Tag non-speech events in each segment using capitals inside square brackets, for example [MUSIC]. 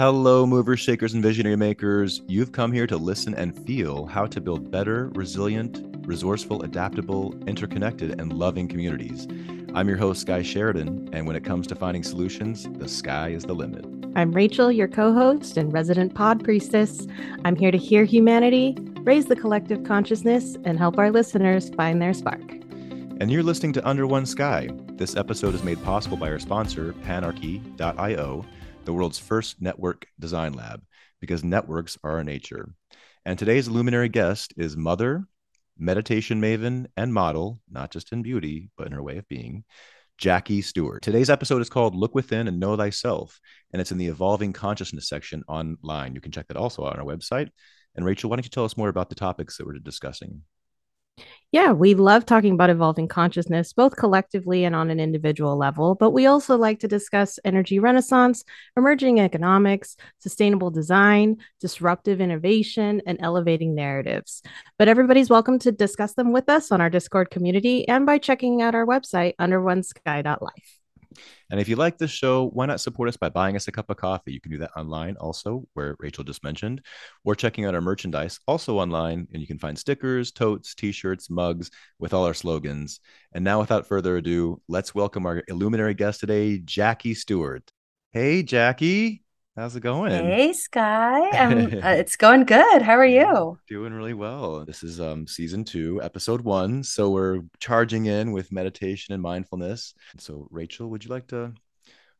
Hello, movers, shakers, and visionary makers. You've come here to listen and feel how to build better, resilient, resourceful, adaptable, interconnected, and loving communities. I'm your host, Sky Sheridan, and when it comes to finding solutions, the sky is the limit. I'm Rachel, your co host and resident pod priestess. I'm here to hear humanity, raise the collective consciousness, and help our listeners find their spark. And you're listening to Under One Sky. This episode is made possible by our sponsor, Panarchy.io the world's first network design lab, because networks are our nature. And today's luminary guest is mother, meditation maven, and model, not just in beauty, but in her way of being, Jackie Stewart. Today's episode is called Look Within and Know Thyself, and it's in the Evolving Consciousness section online. You can check that also on our website. And Rachel, why don't you tell us more about the topics that we're discussing? Yeah, we love talking about evolving consciousness, both collectively and on an individual level, but we also like to discuss energy renaissance, emerging economics, sustainable design, disruptive innovation, and elevating narratives. But everybody's welcome to discuss them with us on our Discord community and by checking out our website, underonesky.life. And if you like this show, why not support us by buying us a cup of coffee? You can do that online also, where Rachel just mentioned, or checking out our merchandise also online. And you can find stickers, totes, t shirts, mugs with all our slogans. And now, without further ado, let's welcome our illuminary guest today, Jackie Stewart. Hey, Jackie. How's it going? Hey, Sky. Um, uh, [LAUGHS] it's going good. How are you? Doing really well. This is um, season two, episode one. So we're charging in with meditation and mindfulness. So, Rachel, would you like to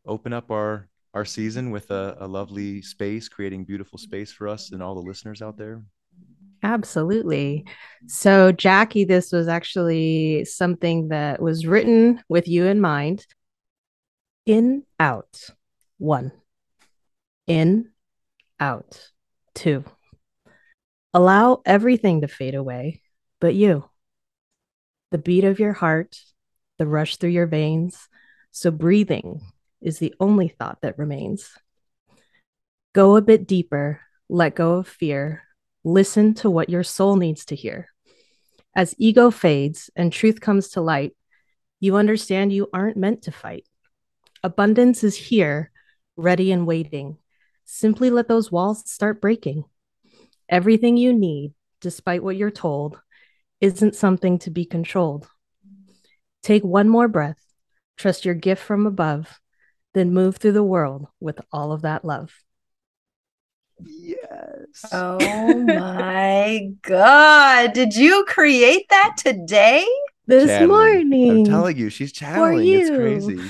open up our our season with a, a lovely space, creating beautiful space for us and all the listeners out there? Absolutely. So, Jackie, this was actually something that was written with you in mind. In, out, one in, out. Two, allow everything to fade away but you. The beat of your heart, the rush through your veins. So breathing is the only thought that remains. Go a bit deeper, let go of fear, listen to what your soul needs to hear. As ego fades and truth comes to light, you understand you aren't meant to fight. Abundance is here, ready and waiting. Simply let those walls start breaking. Everything you need, despite what you're told, isn't something to be controlled. Take one more breath, trust your gift from above, then move through the world with all of that love. Yes. Oh [LAUGHS] my God. Did you create that today? This channeling. morning. I'm telling you, she's channeling. It's crazy.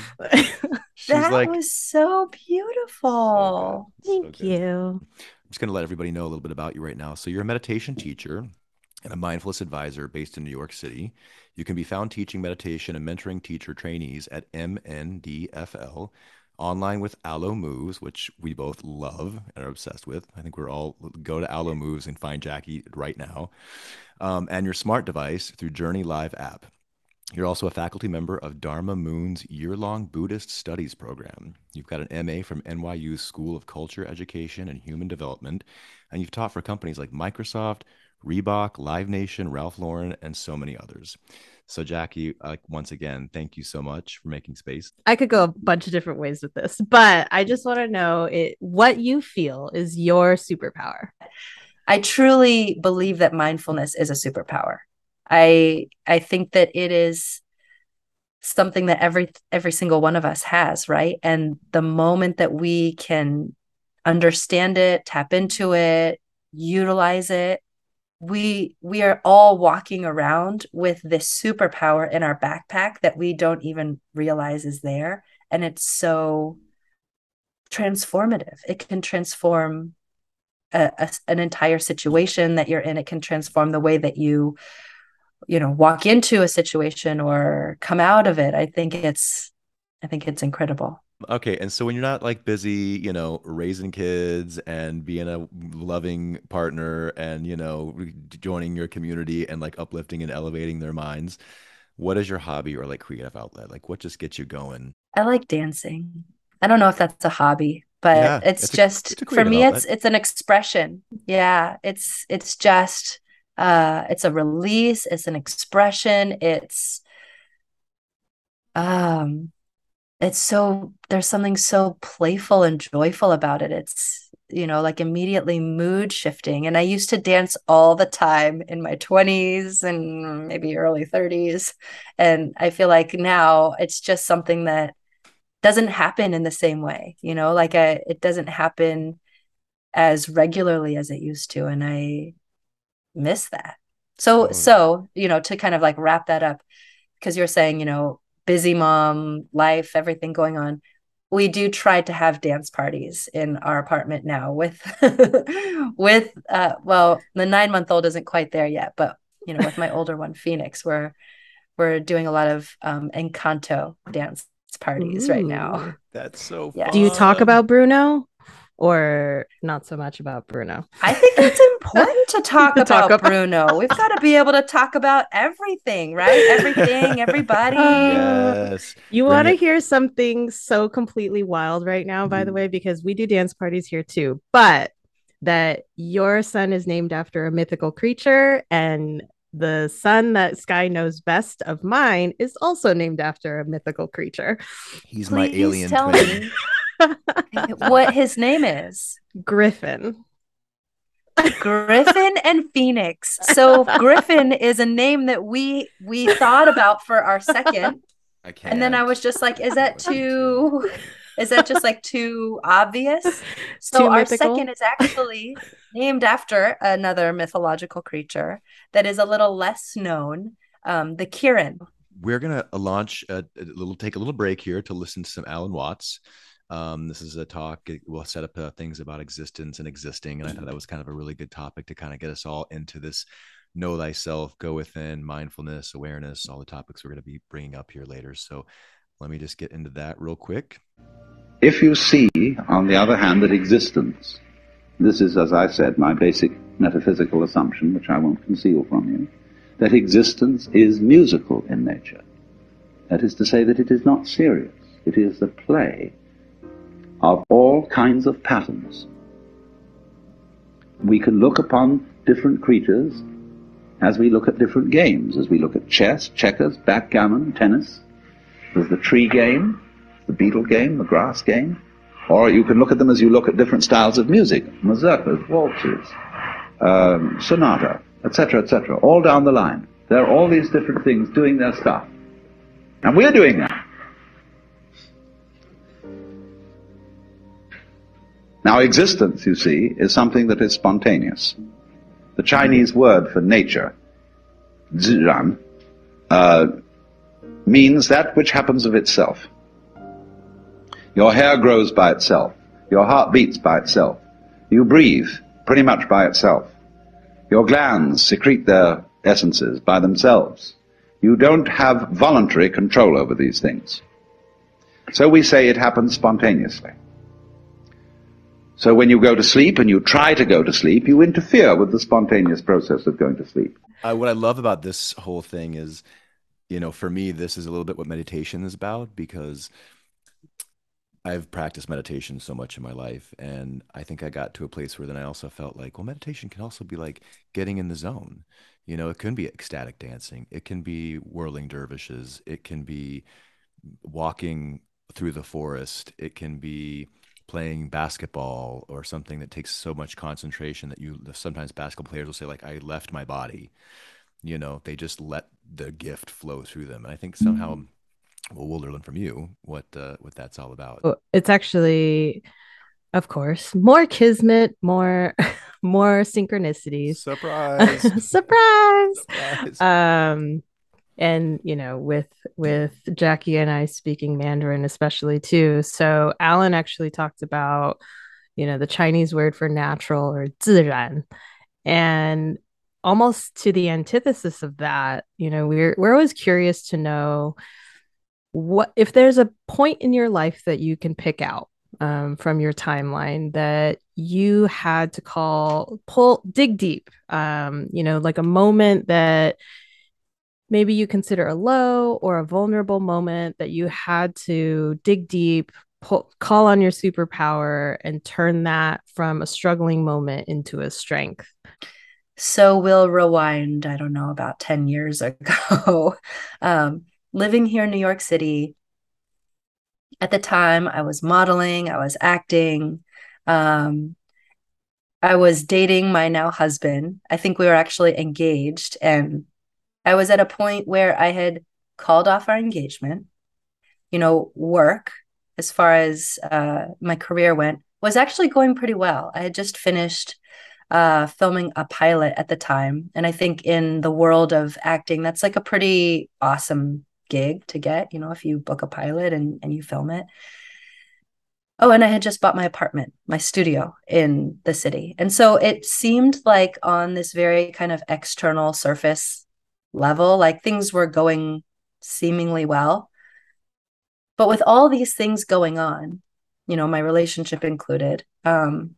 [LAUGHS] She's that like, was so beautiful. So Thank so you. I'm just going to let everybody know a little bit about you right now. So, you're a meditation teacher and a mindfulness advisor based in New York City. You can be found teaching meditation and mentoring teacher trainees at MNDFL online with Alo Moves, which we both love and are obsessed with. I think we're all go to Alo Moves and find Jackie right now. Um, and your smart device through Journey Live app. You're also a faculty member of Dharma Moon's year long Buddhist Studies program. You've got an MA from NYU's School of Culture, Education, and Human Development, and you've taught for companies like Microsoft, Reebok, Live Nation, Ralph Lauren, and so many others. So, Jackie, uh, once again, thank you so much for making space. I could go a bunch of different ways with this, but I just want to know it, what you feel is your superpower. I truly believe that mindfulness is a superpower. I I think that it is something that every every single one of us has, right? And the moment that we can understand it, tap into it, utilize it, we we are all walking around with this superpower in our backpack that we don't even realize is there and it's so transformative. It can transform a, a, an entire situation that you're in. It can transform the way that you you know walk into a situation or come out of it i think it's i think it's incredible. Okay and so when you're not like busy you know raising kids and being a loving partner and you know joining your community and like uplifting and elevating their minds what is your hobby or like creative outlet like what just gets you going? I like dancing. I don't know if that's a hobby but yeah, it's, it's, just a, it's for me outlet. it's it's an expression. Yeah it's it's just uh, it's a release it's an expression it's um it's so there's something so playful and joyful about it. It's you know like immediately mood shifting. And i used to dance all the time in my 20s and maybe early 30s and i feel like now it's just something that doesn't happen in the same way you know like I, it doesn't happen as regularly as it used to. And i miss that so oh. so you know to kind of like wrap that up because you're saying you know busy mom life everything going on we do try to have dance parties in our apartment now with [LAUGHS] with uh well the 9 month old isn't quite there yet but you know with my older one phoenix we're we're doing a lot of um encanto dance parties Ooh, right now that's so yeah. do you talk about bruno or not so much about Bruno? I think it's important to [LAUGHS] talk, to about, talk about Bruno. [LAUGHS] We've got to be able to talk about everything, right? Everything, everybody. [LAUGHS] yes. You want to hear something so completely wild right now, by the mm-hmm. way, because we do dance parties here too, but that your son is named after a mythical creature and the son that Sky knows best of mine is also named after a mythical creature. He's Please my alien tell twin. Me. What his name is. Griffin. Griffin and Phoenix. So Griffin is a name that we we thought about for our second. I can't. And then I was just like, is that too is that just like too obvious? So too our mythical? second is actually named after another mythological creature that is a little less known, um, the Kirin. We're gonna launch a, a little take a little break here to listen to some Alan Watts. Um, this is a talk. We'll set up uh, things about existence and existing, and I thought that was kind of a really good topic to kind of get us all into this know thyself, go within, mindfulness, awareness, all the topics we're going to be bringing up here later. So let me just get into that real quick. If you see, on the other hand, that existence, this is, as I said, my basic metaphysical assumption, which I won't conceal from you, that existence is musical in nature. That is to say, that it is not serious. It is the play of all kinds of patterns. We can look upon different creatures as we look at different games, as we look at chess, checkers, backgammon, tennis. There's the tree game, the beetle game, the grass game. Or you can look at them as you look at different styles of music, mazurkas, waltzes, um, sonata, etc., etc., all down the line. There are all these different things doing their stuff. And we're doing that. Now, existence, you see, is something that is spontaneous. The Chinese word for nature, ziran, uh, means that which happens of itself. Your hair grows by itself. Your heart beats by itself. You breathe pretty much by itself. Your glands secrete their essences by themselves. You don't have voluntary control over these things. So we say it happens spontaneously. So when you go to sleep and you try to go to sleep, you interfere with the spontaneous process of going to sleep. Uh, what I love about this whole thing is, you know, for me, this is a little bit what meditation is about because I've practiced meditation so much in my life. And I think I got to a place where then I also felt like, well, meditation can also be like getting in the zone. You know, it can be ecstatic dancing, it can be whirling dervishes, it can be walking through the forest, it can be playing basketball or something that takes so much concentration that you sometimes basketball players will say like I left my body. You know, they just let the gift flow through them. And I think somehow mm-hmm. well we'll learn from you what uh, what that's all about. It's actually of course, more kismet, more [LAUGHS] more synchronicities. Surprise. [LAUGHS] Surprise. Surprise. Um and you know with with jackie and i speaking mandarin especially too. So alan actually talked about you know the chinese word for natural or 自然 and almost to the antithesis of that you know we're we're always curious to know what if there's a point in your life that you can pick out um, from your timeline that you had to call pull dig deep um, you know like a moment that maybe you consider a low or a vulnerable moment that you had to dig deep, pull, call on your superpower, and turn that from a struggling moment into a strength? So we'll rewind, I don't know, about 10 years ago. [LAUGHS] um, living here in New York City, at the time I was modeling, I was acting, um, I was dating my now husband. I think we were actually engaged. And I was at a point where I had called off our engagement. You know, work, as far as uh, my career went, was actually going pretty well. I had just finished uh, filming a pilot at the time. And I think in the world of acting, that's like a pretty awesome gig to get, you know, if you book a pilot and, and you film it. Oh, and I had just bought my apartment, my studio in the city. And so it seemed like on this very kind of external surface level, like things were going seemingly well. But with all these things going on, you know, my relationship included, um,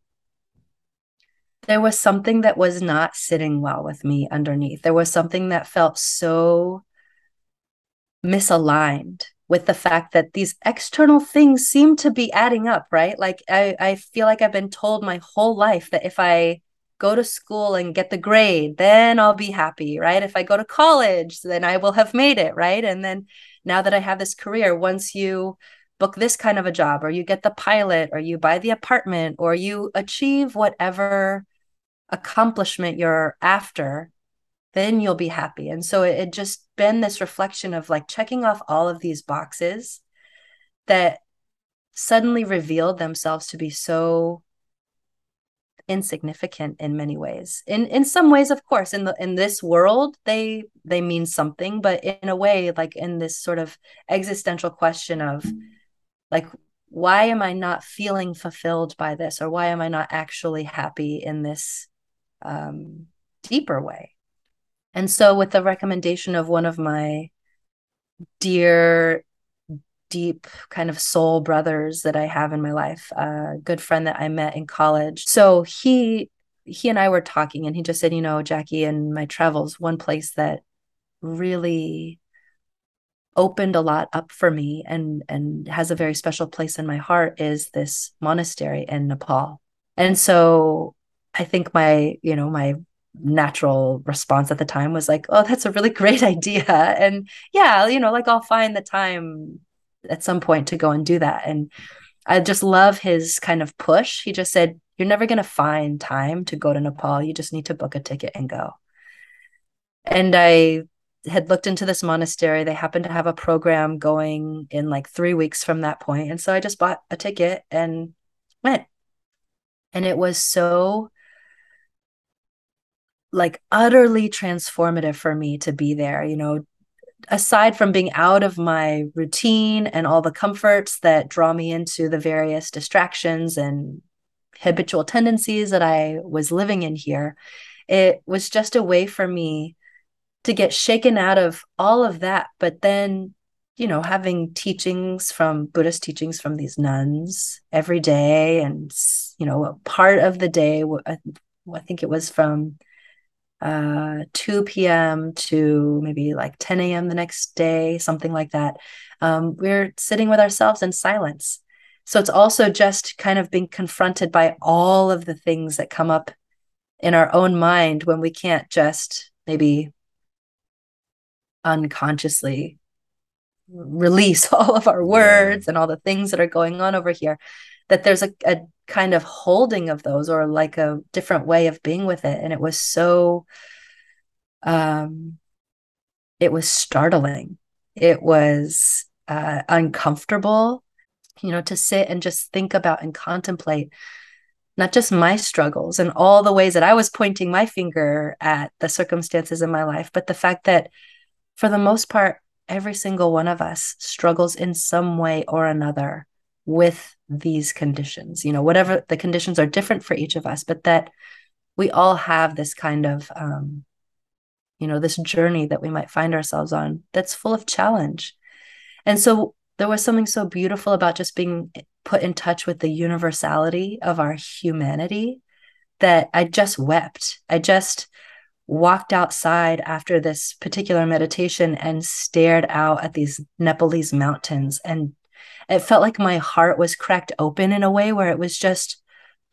there was something that was not sitting well with me underneath. There was something that felt so misaligned with the fact that these external things seem to be adding up, right? Like I, I feel like I've been told my whole life that if I go to school and get the grade, then I'll be happy, right? If I go to college, then I will have made it, right? And then now that I have this career, once you book this kind of a job, or you get the pilot, or you buy the apartment, or you achieve whatever accomplishment you're after, then you'll be happy. And so it, it just been this reflection of like checking off all of these boxes that suddenly revealed themselves to be so insignificant in many ways. In in some ways of course in the in this world they they mean something but in a way like in this sort of existential question of like why am i not feeling fulfilled by this or why am i not actually happy in this um deeper way? And so, with the recommendation of one of my dear, deep kind of soul brothers that I have in my life, a good friend that I met in college. So he he and I were talking, and he just said, you know, Jackie, and my travels, one place that really opened a lot up for me and and has a very special place in my heart is this monastery in Nepal. And so I think my, you know, my natural response at the time was like, oh, that's a really [LAUGHS] great idea. And yeah, you know, like I'll find the time at some point to go and do that. And I just love his kind of push. He just said, you're never going to find time to go to Nepal. You just need to book a ticket and go. And I had looked into this monastery. They happened to have a program going in like three weeks from that point. And so I just bought a ticket and went. And it was so like utterly transformative for me to be there you know aside from being out of my routine and all the comforts that draw me into the various distractions and habitual tendencies that I was living in here, it was just a way for me to get shaken out of all of that. But then, you know, having teachings from Buddhist teachings from these nuns every day, and, you know, part of the day, I think it was from uh, 2 p.m. to maybe like 10 a.m. the next day, something like that. Um, we're sitting with ourselves in silence. So it's also just kind of being confronted by all of the things that come up in our own mind when we can't just maybe unconsciously release [LAUGHS] all of our words and all the things that are going on over here that there's a, a kind of holding of those or like a different way of being with it. And it was so um it was startling. It was uh, uncomfortable you know to sit and just think about and contemplate not just my struggles and all the ways that I was pointing my finger at the circumstances in my life, but the fact that for the most part, every single one of us struggles in some way or another with these conditions you know whatever the conditions are different for each of us but that we all have this kind of um you know this journey that we might find ourselves on that's full of challenge. And so there was something so beautiful about just being put in touch with the universality of our humanity that i just wept. I just walked outside after this particular meditation and stared out at these nepalese mountains and it felt like my heart was cracked open in a way where it was just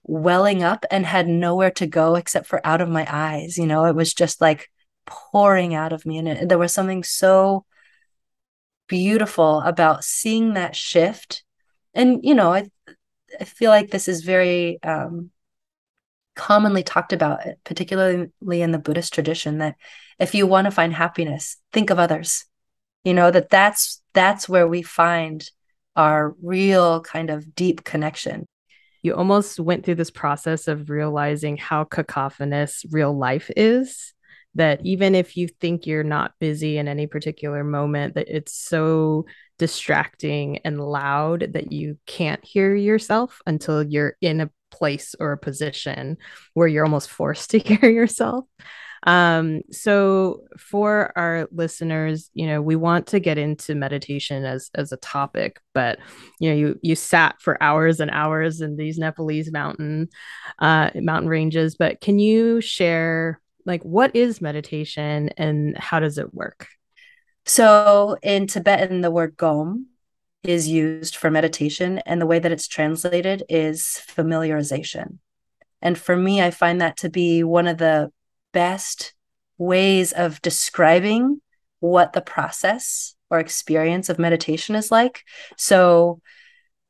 welling up and had nowhere to go except for out of my eyes. You know, it was just like pouring out of me. And it, there was something so beautiful about seeing that shift and you know i i feel like this is very um commonly talked about particularly in the buddhist tradition that if you want to find happiness think of others you know that that's that's where we find our real kind of deep connection. You almost went through this process of realizing how cacophonous real life is that even if you think you're not busy in any particular moment that it's so distracting and loud that you can't hear yourself until you're in a place or a position where you're almost forced to [LAUGHS] hear yourself um, so for our listeners, you know, we want to get into meditation as as a topic, but you know, you you sat for hours and hours in these Nepalese mountain uh, mountain ranges. But can you share like what is meditation and how does it work? So in Tibetan, the word gom is used for meditation, and the way that it's translated is familiarization. And for me, I find that to be one of the best ways of describing what the process or experience of meditation is like. So,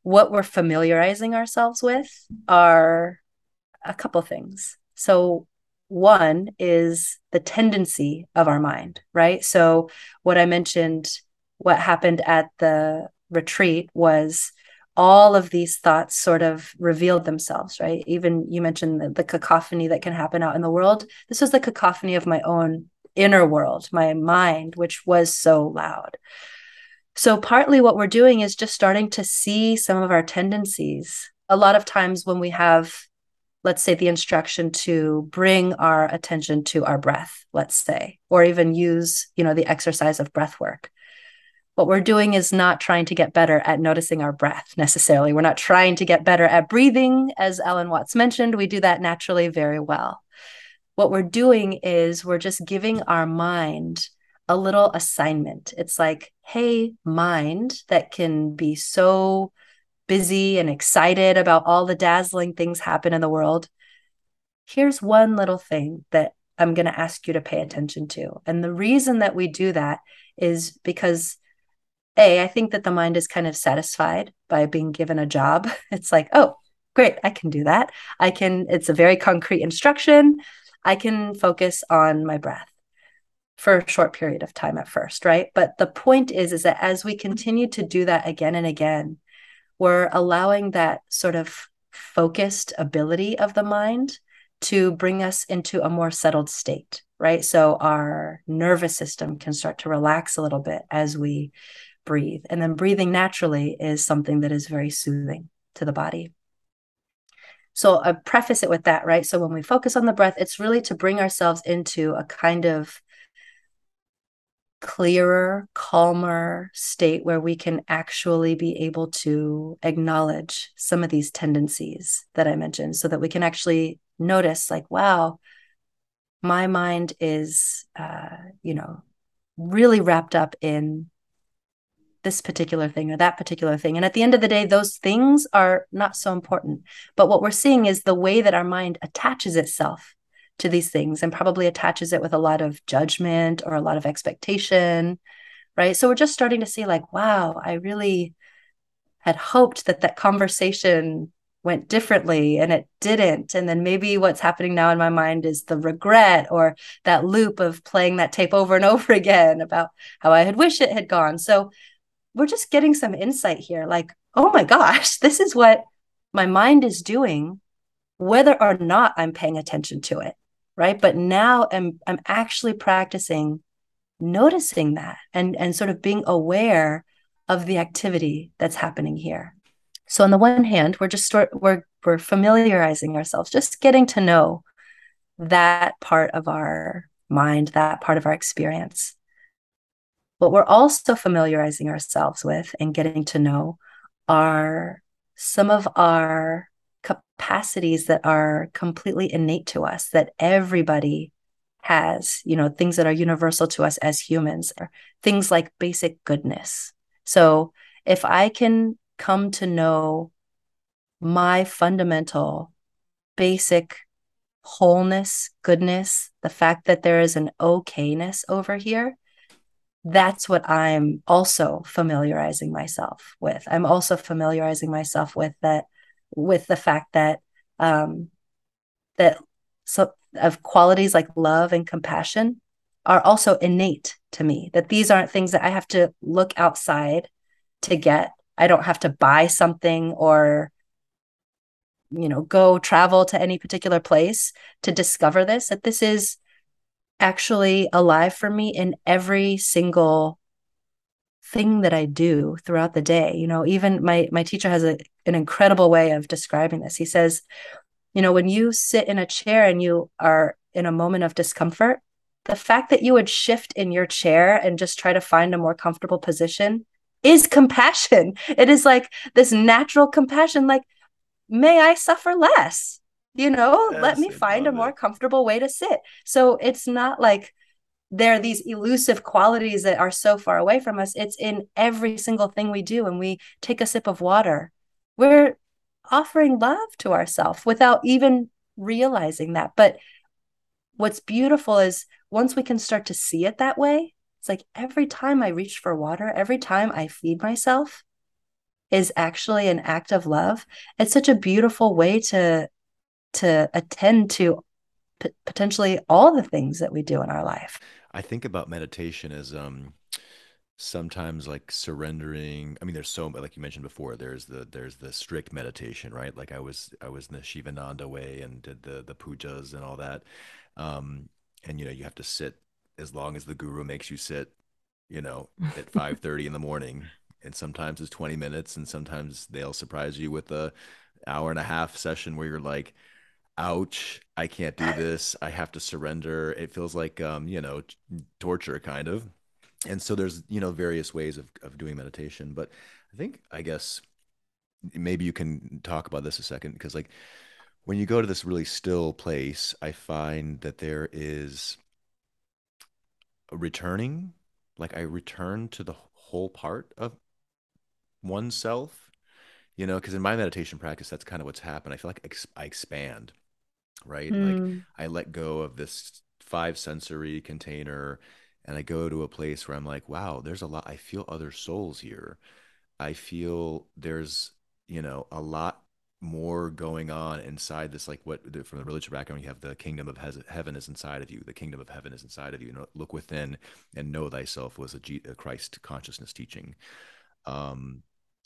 what we're familiarizing ourselves with are a couple things. So, one is the tendency of our mind, right? So, what I mentioned, what happened at the retreat was all of these thoughts sort of revealed themselves, right? Even you mentioned the, the, cacophony that can happen out in the world. This was the cacophony of my own inner world, my mind, which was so loud. So, partly what we're doing is just starting to see some of our tendencies. A lot of times when we have, let's say, the instruction to bring our attention to our breath, let's say, or even use, you know, the exercise of breath work what we're doing is not trying to get better at noticing our breath necessarily. We're not trying to get better at breathing. As Alan Watts mentioned, we do that naturally very well. What we're doing is we're just giving our mind a little assignment. It's like, hey, mind that can be so busy and excited about all the dazzling things happen in the world. Here's one little thing that I'm going to ask you to pay attention to. And the reason that we do that is because I think that the mind is kind of satisfied by being given a job. [LAUGHS] It's like, oh, great, I can do that. I can, it's a very concrete instruction. I can focus on my breath for a short period of time at first, right? But the point is, is that as we continue to do that again and again, we're allowing that sort of focused ability of the mind to bring us into a more settled state, right? So our nervous system can start to relax a little bit as we breathe. And then breathing naturally is something that is very soothing to the body. So I preface it with that, right? So when we focus on the breath, it's really to bring ourselves into a kind of clearer, calmer state where we can actually be able to acknowledge some of these tendencies that I mentioned so that we can actually notice, like, wow, my mind is, uh, you know, really wrapped up in this particular thing or that particular thing. And at the end of the day, those things are not so important. But what we're seeing is the way that our mind attaches itself to these things and probably attaches it with a lot of judgment or a lot of expectation. Right. So we're just starting to see, like, wow, I really had hoped that that conversation went differently and it didn't and then maybe what's happening now in my mind is the regret or that loop of playing that tape over and [LAUGHS] over again about how i had wished it had gone so we're just getting some insight here. Like oh my gosh [LAUGHS] this is what my mind is doing whether or not i'm paying attention to it right? But now i'm i'm actually practicing noticing that and and sort of being aware of the activity that's happening here. So on the one hand we're just we're we're familiarizing ourselves just getting to know that part of our mind that part of our experience what we're also familiarizing ourselves with and getting to know are some of our capacities that are completely innate to us, that everybody has, you know, things that are universal to us as humans, things like basic goodness. So if I can come to know my fundamental basic wholeness, goodness, the fact that there is an okayness over here, that's what I'm also familiarizing myself with. I'm also familiarizing myself with that, with the fact that um, that so of qualities like love and compassion are also innate to me. That these aren't things that I have to look outside to get. I don't have to buy something or you know go travel to any particular place to discover this. That this is actually alive for me in every single thing that I do throughout the day. You know, even my my teacher has a, an incredible way of describing this. He says, you know, when you sit in a chair and you are in a moment of discomfort, the fact that you would shift in your chair and just try to find a more comfortable position is compassion. [LAUGHS] It is like this natural compassion like may I suffer less you know yes, let me find a more it. comfortable way to sit. So it's not like there are these elusive qualities that are so far away from us. It's in every single thing we do and we take a sip of water. We're offering love to ourselves without even realizing that. But what's beautiful is once we can start to see it that way it's like every time i reach for water every time i feed myself is actually an act of love. It's such a beautiful way to to attend to p- potentially all the things that we do in our life. I think about meditation as um sometimes like surrendering i mean there's so like you mentioned before there's the there's the strict meditation right? Like i was i was in the shivananda way and did the the pujas and all that. Um and you know you have to sit as long as the guru makes you sit you know at [LAUGHS] 5 30 in the morning. And sometimes it's 20 minutes and sometimes they'll surprise you with a hour and a half session where you're like ouch i can't do [LAUGHS] this i have to surrender. It feels like um you know torture kind of. And so there's you know various ways of, of doing meditation but i think i guess maybe you can talk about this a second because like when you go to this really still place i find that there is a returning like i return to the whole part of oneself you know because in my meditation practice that's kind of what's happened. I feel like I expand right? Mm. Like hmm. I let go of this five sensory container and I go to a place where I'm like, wow, there's a lot. I feel other souls here. I feel there's, you know, a lot more going on inside this like what from the religious background you have the kingdom of heaven is inside of you the kingdom of heaven is inside of you, you know, look within and know thyself was a, G, a christ consciousness teaching um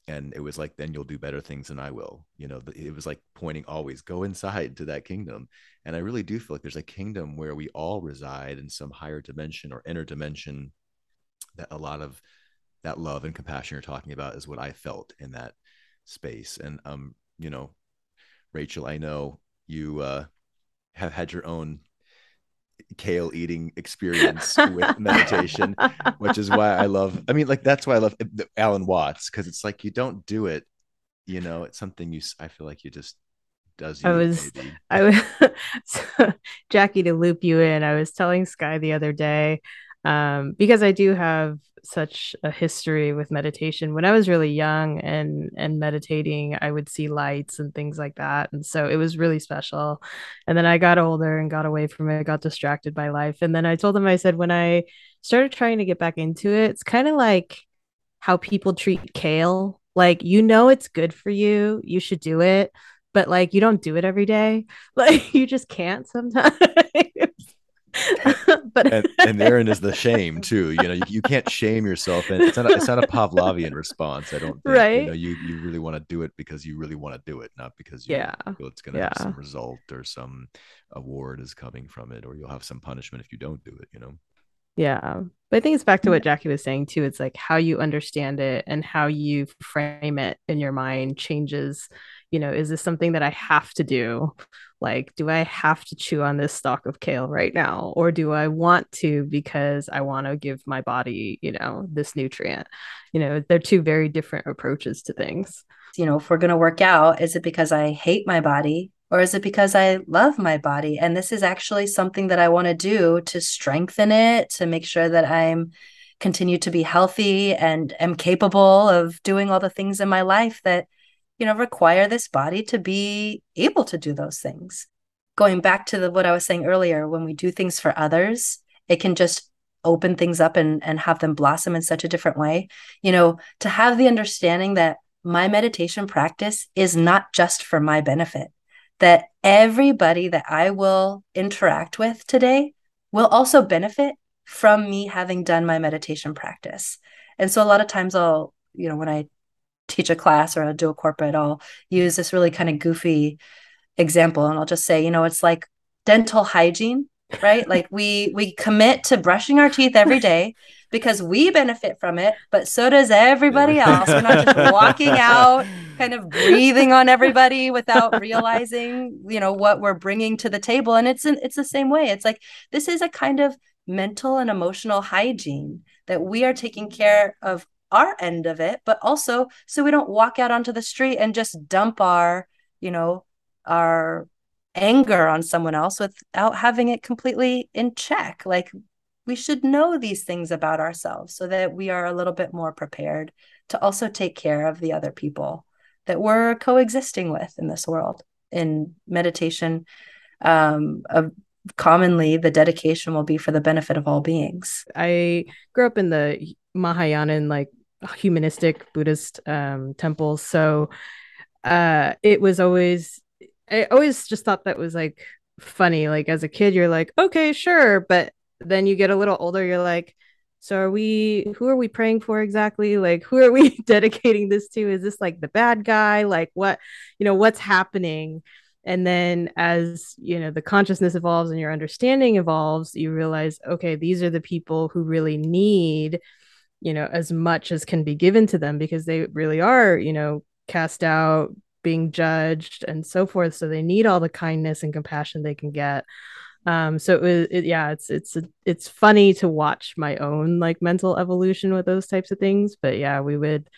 and it was like then you'll do better things than i will you know it was like pointing always go inside to that kingdom. And i really do feel like there's a kingdom where we all reside in some higher dimension or inner dimension that a lot of that love and compassion you're talking about is what i felt in that space. And um you know rachel i know you uh have had your own kale eating experience with [LAUGHS] meditation, which is why I love. I mean, like that's why I love Alan Watts because it's like you don't do it, you know. It's something you. I feel like you just does. You, I was, maybe. I was, so, Jackie to loop you in. I was telling Sky the other day, um, because I do have such a history with meditation. When I was really young and and meditating, I would see lights and things like that, and so it was really special. And then I got older and got away from it, got distracted by life. And then I told them, I said, when I started trying to get back into it, it's kind of like how people treat kale. Like you know, it's good for you, you should do it, but like you don't do it every day. [LAUGHS] Like you just can't sometimes. [LAUGHS] [LAUGHS] but and, and therein is the shame too. You know, you, you can't shame yourself, and it's not a, it's not a Pavlovian response. I don't think. Right. You know, you you really want to do it because you really want to do it, not because you yeah feel it's going to yeah. have some result or some award is coming from it, or you'll have some punishment if you don't do it. You know. Yeah. But I think it's back to mm. what Jackie was saying too. It's like how you understand it and how you frame it in your mind changes. You know, is this something that I have to do? Like, do I have to chew on this stalk of kale right now? Or do I want to because I want to give my body, you know, this nutrient? You know, they're two very different approaches to things. You know, if we're going to work out, is it because I hate my body or is it because I love my body? And this is actually something that I want to do to strengthen it, to make sure that I'm continue to be healthy and am capable of doing all the things in my life that, you know, require this body to be able to do those things. Going back to the, what I was saying earlier, when we do things for others, it can just open things up and and have them blossom in such a different way you know to have the understanding that my meditation practice is not just for my benefit that everybody that i will interact with today will also benefit from me having done my meditation practice and so a lot of times i'll you know when i teach a class or I'll do a corporate, I'll use this really kind of goofy example and I'll just say, you know, it's like dental hygiene, right? like we we commit to brushing our teeth every day because we benefit from it, but so does everybody else. We're not just walking [LAUGHS] out kind of breathing on everybody without realizing, you know, what we're bringing to the table and it's it's the same way. It's like this is a kind of mental and emotional hygiene that we are taking care of our end of it, but also so we don't walk out onto the street and just dump our, you know, our anger on someone else without having it completely in check. Like we should know these things about ourselves so that we are a little bit more prepared to also take care of the other people that we're coexisting with in this world. In meditation, um, commonly the dedication will be for the benefit of all beings. I grew up in the Mahayana and like humanistic Buddhist um, temples. So uh, it was always, I always just thought that was like funny. Like as a kid, you're like, okay, sure. But then you get a little older, you're like, so are we, who are we praying for exactly? Like, who are we [LAUGHS] dedicating this to? Is this like the bad guy? Like, what, you know, what's happening? and then as you know the consciousness evolves and your understanding evolves you realize okay these are the people who really need you know as much as can be given to them because they really are you know cast out being judged and so forth. So they need all the kindness and compassion they can get. Um so it was it, yeah it's it's it's funny to watch my own like mental evolution with those types of things. But yeah we would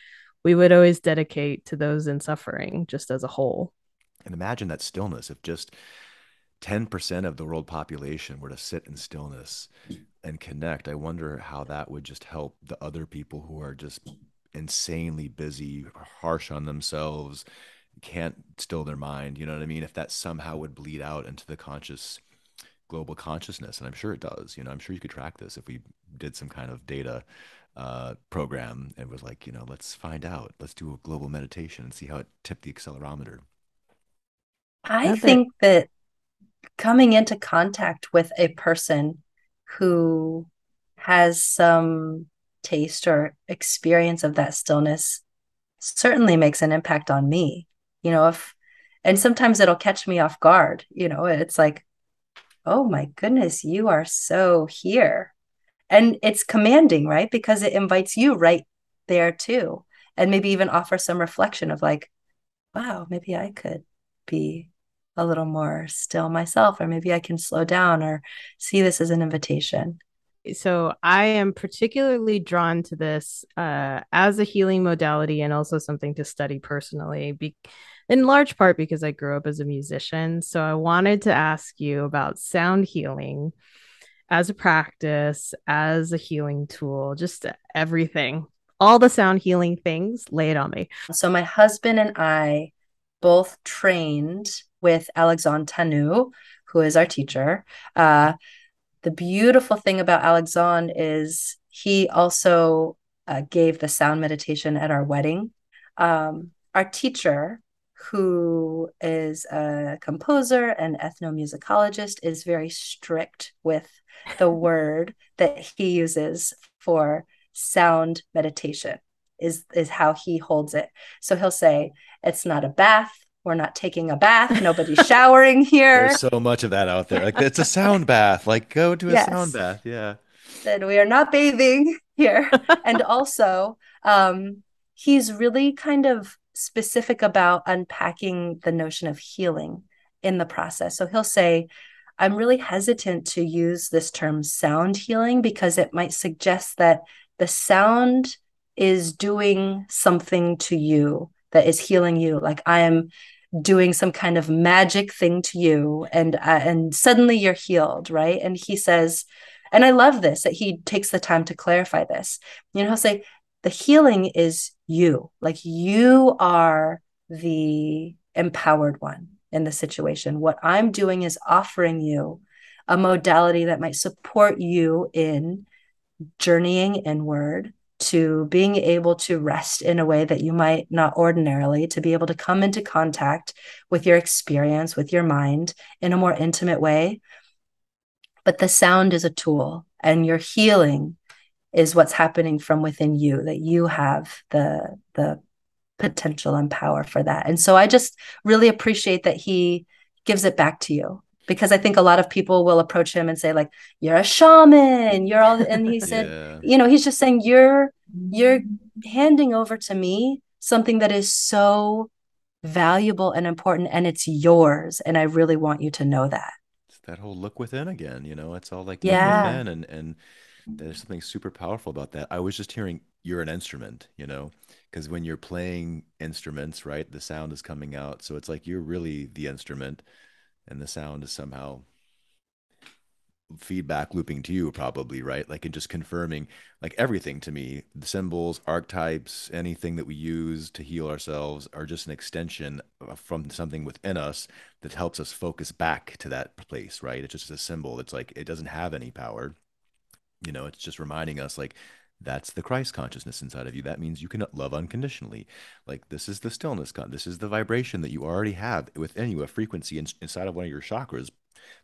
we would always dedicate to those in suffering just as a whole. And imagine that stillness. If just 10% of the world population were to sit in stillness and connect, I wonder how that would just help the other people who are just insanely busy, harsh on themselves, can't still their mind. You know what I mean? If that somehow would bleed out into the conscious global consciousness, and I'm sure it does. You know, I'm sure you could track this if we did some kind of data uh, program and was like, you know, let's find out, let's do a global meditation and see how it tipped the accelerometer. I think that coming into contact with a person who has some taste or experience of that stillness certainly makes an impact on me you know if and sometimes it'll catch me off guard you know it's like oh my goodness you are so here. And it's commanding right? Because it invites you right there too and maybe even offer some reflection of like wow maybe i could be a little more still myself, or maybe I can slow down or see this as an invitation. So I am particularly drawn to this uh, as a healing modality and also something to study personally, be- in large part because I grew up as a musician. So I wanted to ask you about sound healing as a practice, as a healing tool, just everything, all the sound healing things. Lay it on me. So my husband and I both trained with Alexandre Tannous, who is our teacher. Uh, the beautiful thing about Alexandre is he also uh, gave the sound meditation at our wedding. Um, our teacher, who is a composer and ethnomusicologist, is very strict with the [LAUGHS] word that he uses for sound meditation is is how he holds it. So he'll say it's not a bath, we're not taking a bath. Nobody's showering here. There's so much of that out there. Like it's a sound bath. Like go to a yes. sound bath. Yeah. Then we are not bathing here. [LAUGHS] and also, um, he's really kind of specific about unpacking the notion of healing in the process. So he'll say, I'm really hesitant to use this term sound healing because it might suggest that the sound is doing something to you that is healing you. Like I am doing some kind of magic thing to you and uh, and suddenly you're healed right? And he says and i love this that he takes the time to clarify this. You know he'll say the healing is you. Like you are the empowered one in the situation. What i'm doing is offering you a modality that might support you in journeying inward to being able to rest in a way that you might not ordinarily, to be able to come into contact with your experience, with your mind in a more intimate way. But the sound is a tool, and your healing is what's happening from within you, that you have the, the potential and power for that. And so I just really appreciate that he gives it back to you because I think a lot of people will approach him and say like you're a shaman. You're all and he [LAUGHS] said yeah. you know he's just saying you're you're handing over to me something that is so valuable and important and it's yours and I really want you to know that. It's that whole look within again you know? It's all like yeah. within and and there's something super powerful about that. I was just hearing you're an instrument you know? Because when you're playing instruments right the sound is coming out so it's like you're really the instrument and the sound is somehow feedback looping to you probably right? Like and just confirming like everything to me. The symbols archetypes anything that we use to heal ourselves are just an extension from something within us that helps us focus back to that place right? It's just a symbol. It's like it doesn't have any power. You know it's just reminding us like that's the Christ consciousness inside of you. That means you can love unconditionally. Like this is the stillness. Con- this is the vibration that you already have within you, a frequency in- inside of one of your chakras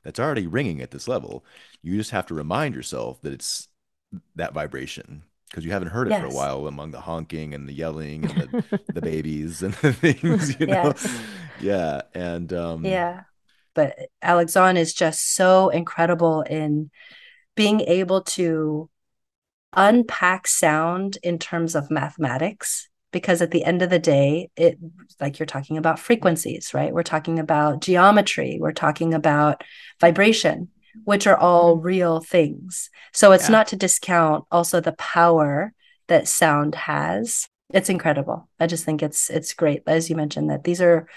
that's already ringing at this level. You just have to remind yourself that it's that vibration because you haven't heard it yes. for a while among the honking and the yelling and the, [LAUGHS] the babies and the things, you know? Yes. Yeah. And um, yeah. But Alexandre is just so incredible in being able to unpack sound in terms of mathematics because at the end of the day it like you're talking about frequencies right? We're talking about geometry. We're talking about vibration which are all mm-hmm. real things. So it's yeah. not to discount also the power that sound has. It's incredible. I just think it's it's great as you mentioned that these are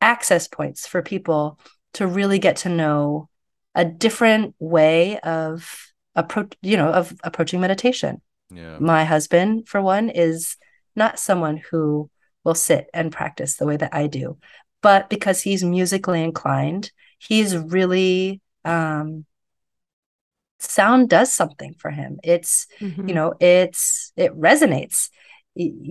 access points for people to really get to know a different way of approach you know of approaching meditation yeah. my husband for one is not someone who will sit and practice the way that i do but because he's musically inclined he's really um sound does something for him it's mm-hmm. you know it's it resonates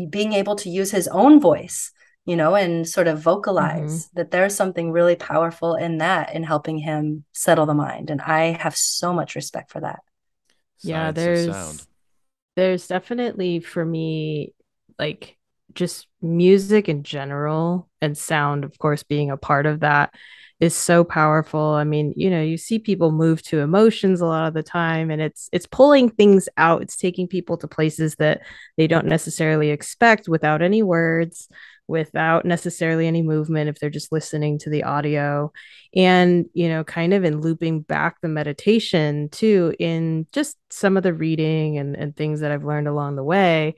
being able to use his own voice you know and sort of vocalize mm-hmm. that there's something really powerful in that in helping him settle the mind and i have so much respect for that yeah there's there's definitely for me like just music in general and sound of course being a part of that is so powerful. I mean you know you see people move to emotions a lot of the time and it's it's pulling things out. It's taking people to places that they don't necessarily expect without any words without necessarily any movement if they're just listening to the audio and you know kind of in looping back the meditation too in just some of the reading and, and things that i've learned along the way.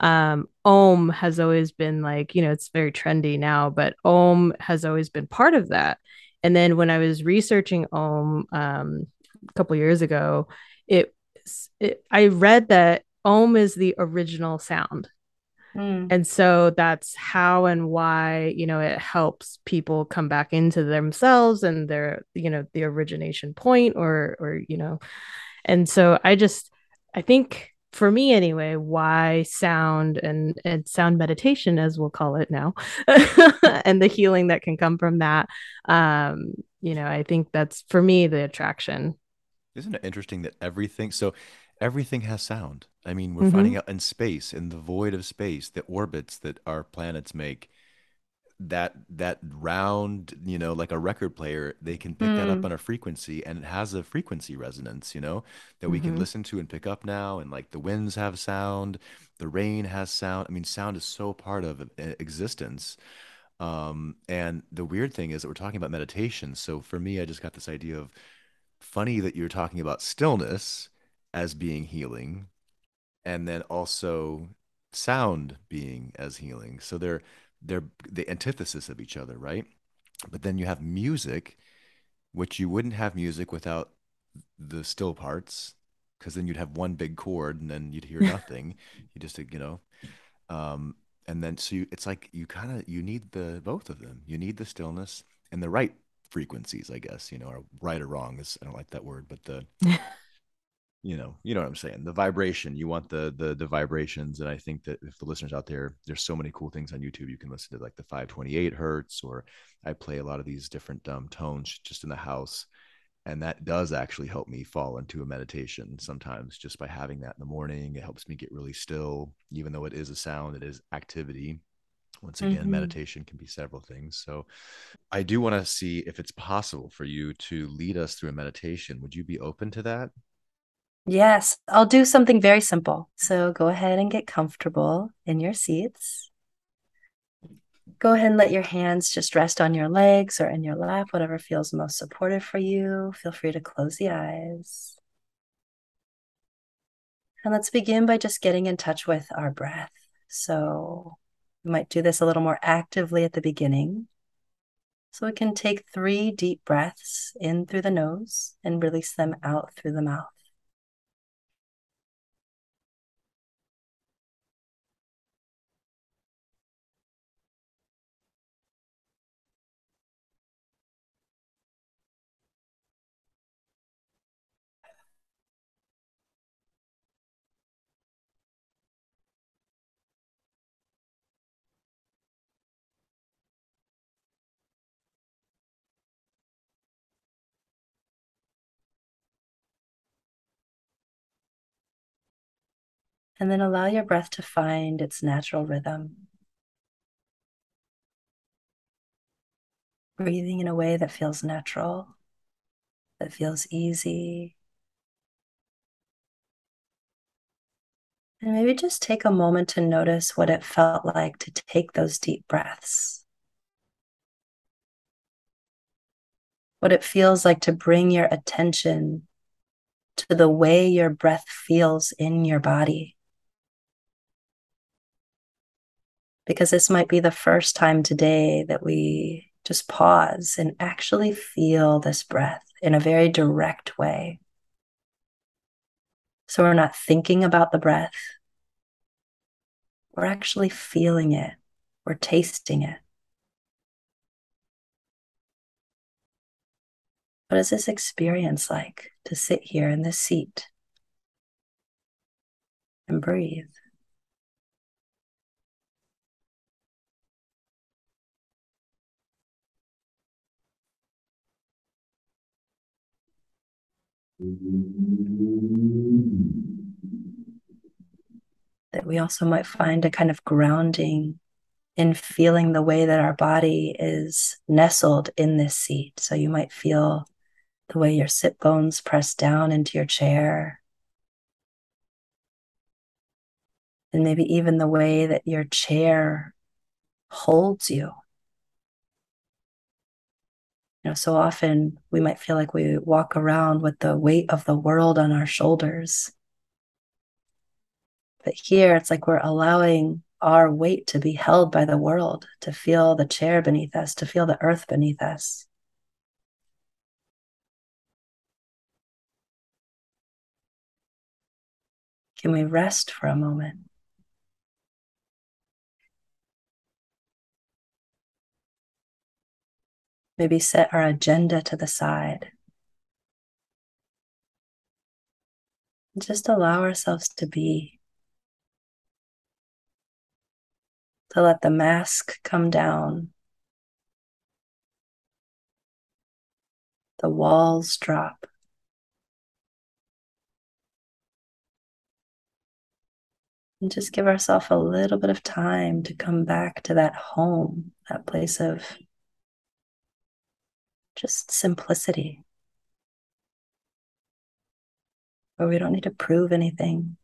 Um om has always been like you know it's very trendy now but om has always been part of that. And then when i was researching om um a couple years ago it, it i read that om is the original sound Mm. And so that's how and why, you know, it helps people come back into themselves and their, you know, the origination point or, or, you know, and so I just, I think for me anyway, why sound and, and sound meditation, as we'll call it now, [LAUGHS] and the healing that can come from that. Um, you know, I think that's for me the attraction. Isn't it interesting that everything so everything has sound. I mean, we're mm-hmm. finding out in space, in the void of space, the orbits that our planets make, that that round, you know, like a record player, they can pick mm. that up mm. on a frequency, and it has a frequency resonance, you know, that we mm-hmm. can listen to and pick up now. And like the winds have sound, the rain has sound. I mean, sound is so part of existence. Um, and the weird thing is that we're talking about meditation. So for me, I just got this idea of funny that you're talking about stillness as being healing and then also sound being as healing. So they're they're the antithesis of each other right? But then you have music which you wouldn't have music without the still parts because then you'd have one big chord and then you'd hear [LAUGHS] nothing. You just you know um and then so you, it's like you kind of you need the both of them. You need the stillness and the right frequencies i guess you know or right or wrong is i don't like that word but the [LAUGHS] you know, you know what I'm saying. The vibration, you want the the the vibrations, and I think that if the listeners out there, there's so many cool things on YouTube. You can listen to like the 528 hertz, or I play a lot of these different um, tones just in the house, and that does actually help me fall into a meditation sometimes. Just by having that in the morning, it helps me get really still. Even though it is a sound, it is activity. Once again, mm-hmm. meditation can be several things. So, I do want to see if it's possible for you to lead us through a meditation. Would you be open to that? Yes, I'll do something very simple. So go ahead and get comfortable in your seats. Go ahead and let your hands just rest on your legs or in your lap, whatever feels most supportive for you. Feel free to close the eyes. And let's begin by just getting in touch with our breath. So we might do this a little more actively at the beginning. So we can take three deep breaths in through the nose and release them out through the mouth. And then allow your breath to find its natural rhythm. Breathing in a way that feels natural, that feels easy. And maybe just take a moment to notice what it felt like to take those deep breaths. What it feels like to bring your attention to the way your breath feels in your body. Because this might be the first time today that we just pause and actually feel this breath in a very direct way. So we're not thinking about the breath, we're actually feeling it, we're tasting it. What is this experience like to sit here in this seat and breathe? That we also might find a kind of grounding in feeling the way that our body is nestled in this seat. So you might feel the way your sit bones press down into your chair. And maybe even the way that your chair holds you. Know, so often we might feel like we walk around with the weight of the world on our shoulders. But here it's like we're allowing our weight to be held by the world, to feel the chair beneath us, to feel the earth beneath us. Can we rest for a moment? Maybe set our agenda to the side. Just allow ourselves to be. To let the mask come down. The walls drop. And just give ourselves a little bit of time to come back to that home, that place of just simplicity, where we don't need to prove anything.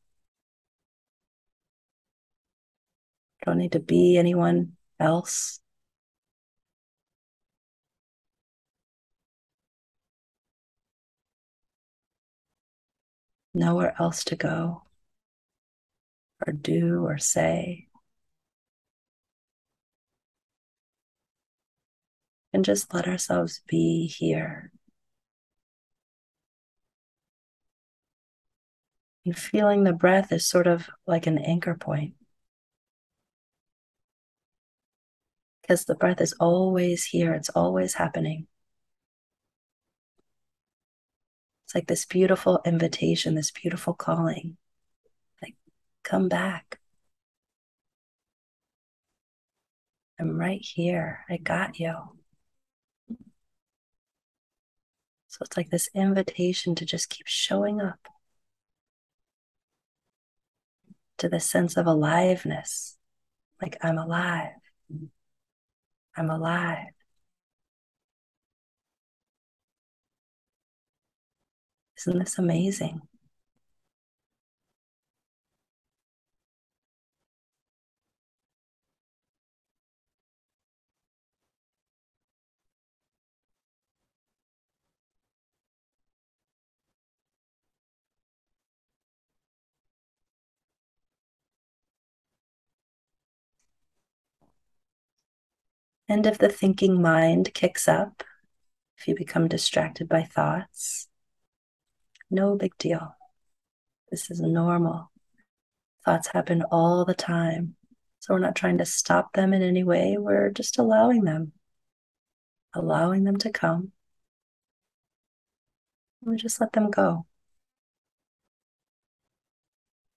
Don't need to be anyone else. Nowhere else to go or do or say. And just let ourselves be here. And feeling the breath is sort of like an anchor point. Because the breath is always here, it's always happening. It's like this beautiful invitation, this beautiful calling. Like, come back. I'm right here. I got you. It's like this invitation to just keep showing up to the sense of aliveness. Like, I'm alive. I'm alive. Isn't this amazing? And if the thinking mind kicks up, if you become distracted by thoughts, no big deal. This is normal. Thoughts happen all the time. So we're not trying to stop them in any way. We're just allowing them, allowing them to come. We just let them go.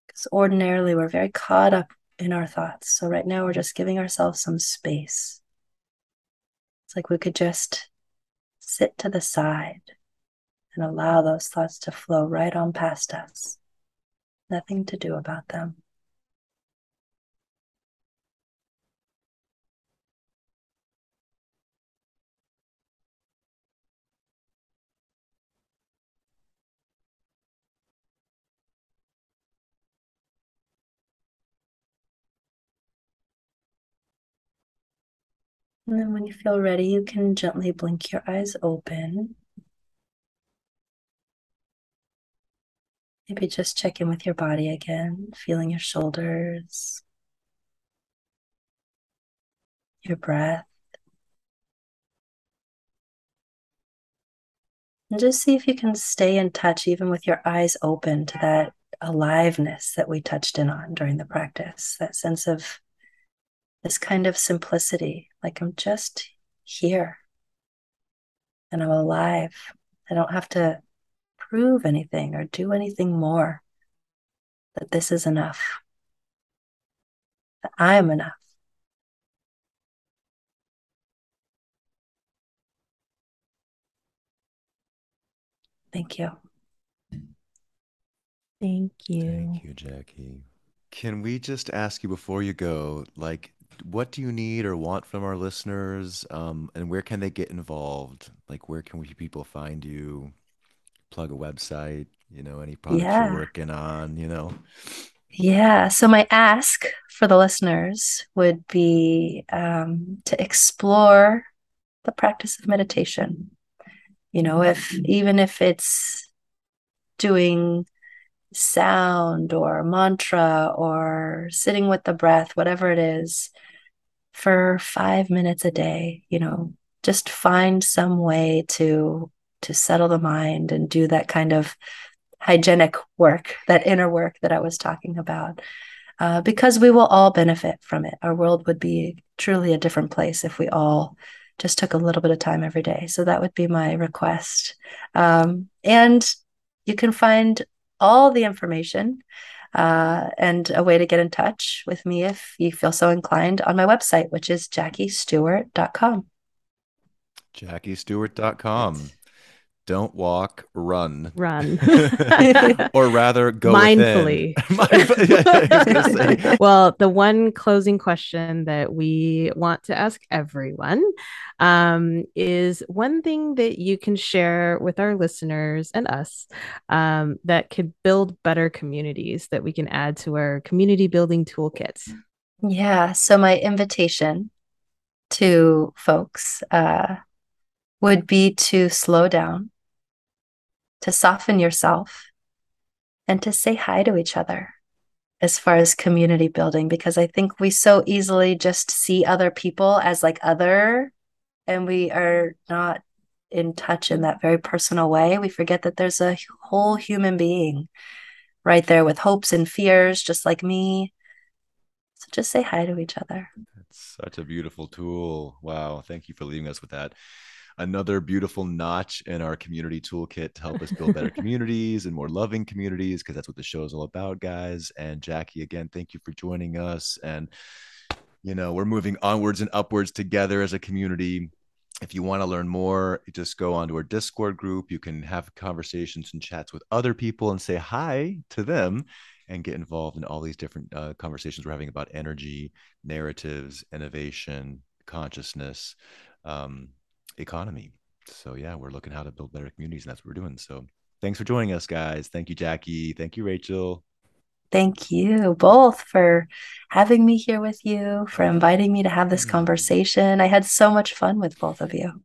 Because ordinarily we're very caught up in our thoughts. So right now we're just giving ourselves some space. Like we could just sit to the side and allow those thoughts to flow right on past us. Nothing to do about them. And then when you feel ready, you can gently blink your eyes open. Maybe just check in with your body again, feeling your shoulders, your breath. And just see if you can stay in touch, even with your eyes open, to that aliveness that we touched in on during the practice, that sense of this kind of simplicity like I'm just here and I'm alive. I don't have to prove anything or do anything more. That this is enough. That I am enough. Thank you. Thank you. Thank you, Jackie. Can we just ask you before you go, like, what do you need or want from our listeners? Um, and where can they get involved? Like, where can we people find you? Plug a website, you know, any products Yeah. you're working on, you know? Yeah. So, my ask for the listeners would be um, to explore the practice of meditation. You know, if even if it's doing sound or mantra or sitting with the breath, whatever it is, for five minutes a day, you know, just find some way to to settle the mind and do that kind of hygienic work, that inner work that I was talking about. Uh, because we will all benefit from it. Our world would be truly a different place if we all just took a little bit of time every day. So that would be my request. Um, and you can find all the information uh, and a way to get in touch with me if you feel so inclined on my website, which is jackiestewart.com. JackieStewart.com. Don't walk, run. Run. [LAUGHS] or rather, go Mindfully. within. Mindfully. [LAUGHS] Yeah, I was gonna say. [LAUGHS] well, the one closing question that we want to ask everyone um, is one thing that you can share with our listeners and us um, that could build better communities that we can add to our community building toolkits. Yeah. So my invitation to folks uh, would be to slow down, to soften yourself, and to say hi to each other as far as community building, because I think we so easily just see other people as like other, and we are not in touch in that very personal way. We forget that there's a whole human being right there with hopes and fears, just like me. So just say hi to each other. That's such a beautiful tool. Wow. Thank you for leaving us with that. Another beautiful notch in our community toolkit to help us build better [LAUGHS] communities and more loving communities, because that's what the show is all about, guys. And Jackie, again, thank you for joining us. And, you know, we're moving onwards and upwards together as a community if you want to learn more, just go onto our Discord group. You can have conversations and chats with other people and say hi to them and get involved in all these different uh, conversations we're having about energy, narratives, innovation, consciousness, um, economy. So, yeah, we're looking how to build better communities, and that's what we're doing. So, thanks for joining us, guys. Thank you, Jackie. Thank you, Rachel. Thank you both for having me here with you, for inviting me to have this mm. conversation. I had so much fun with both of you.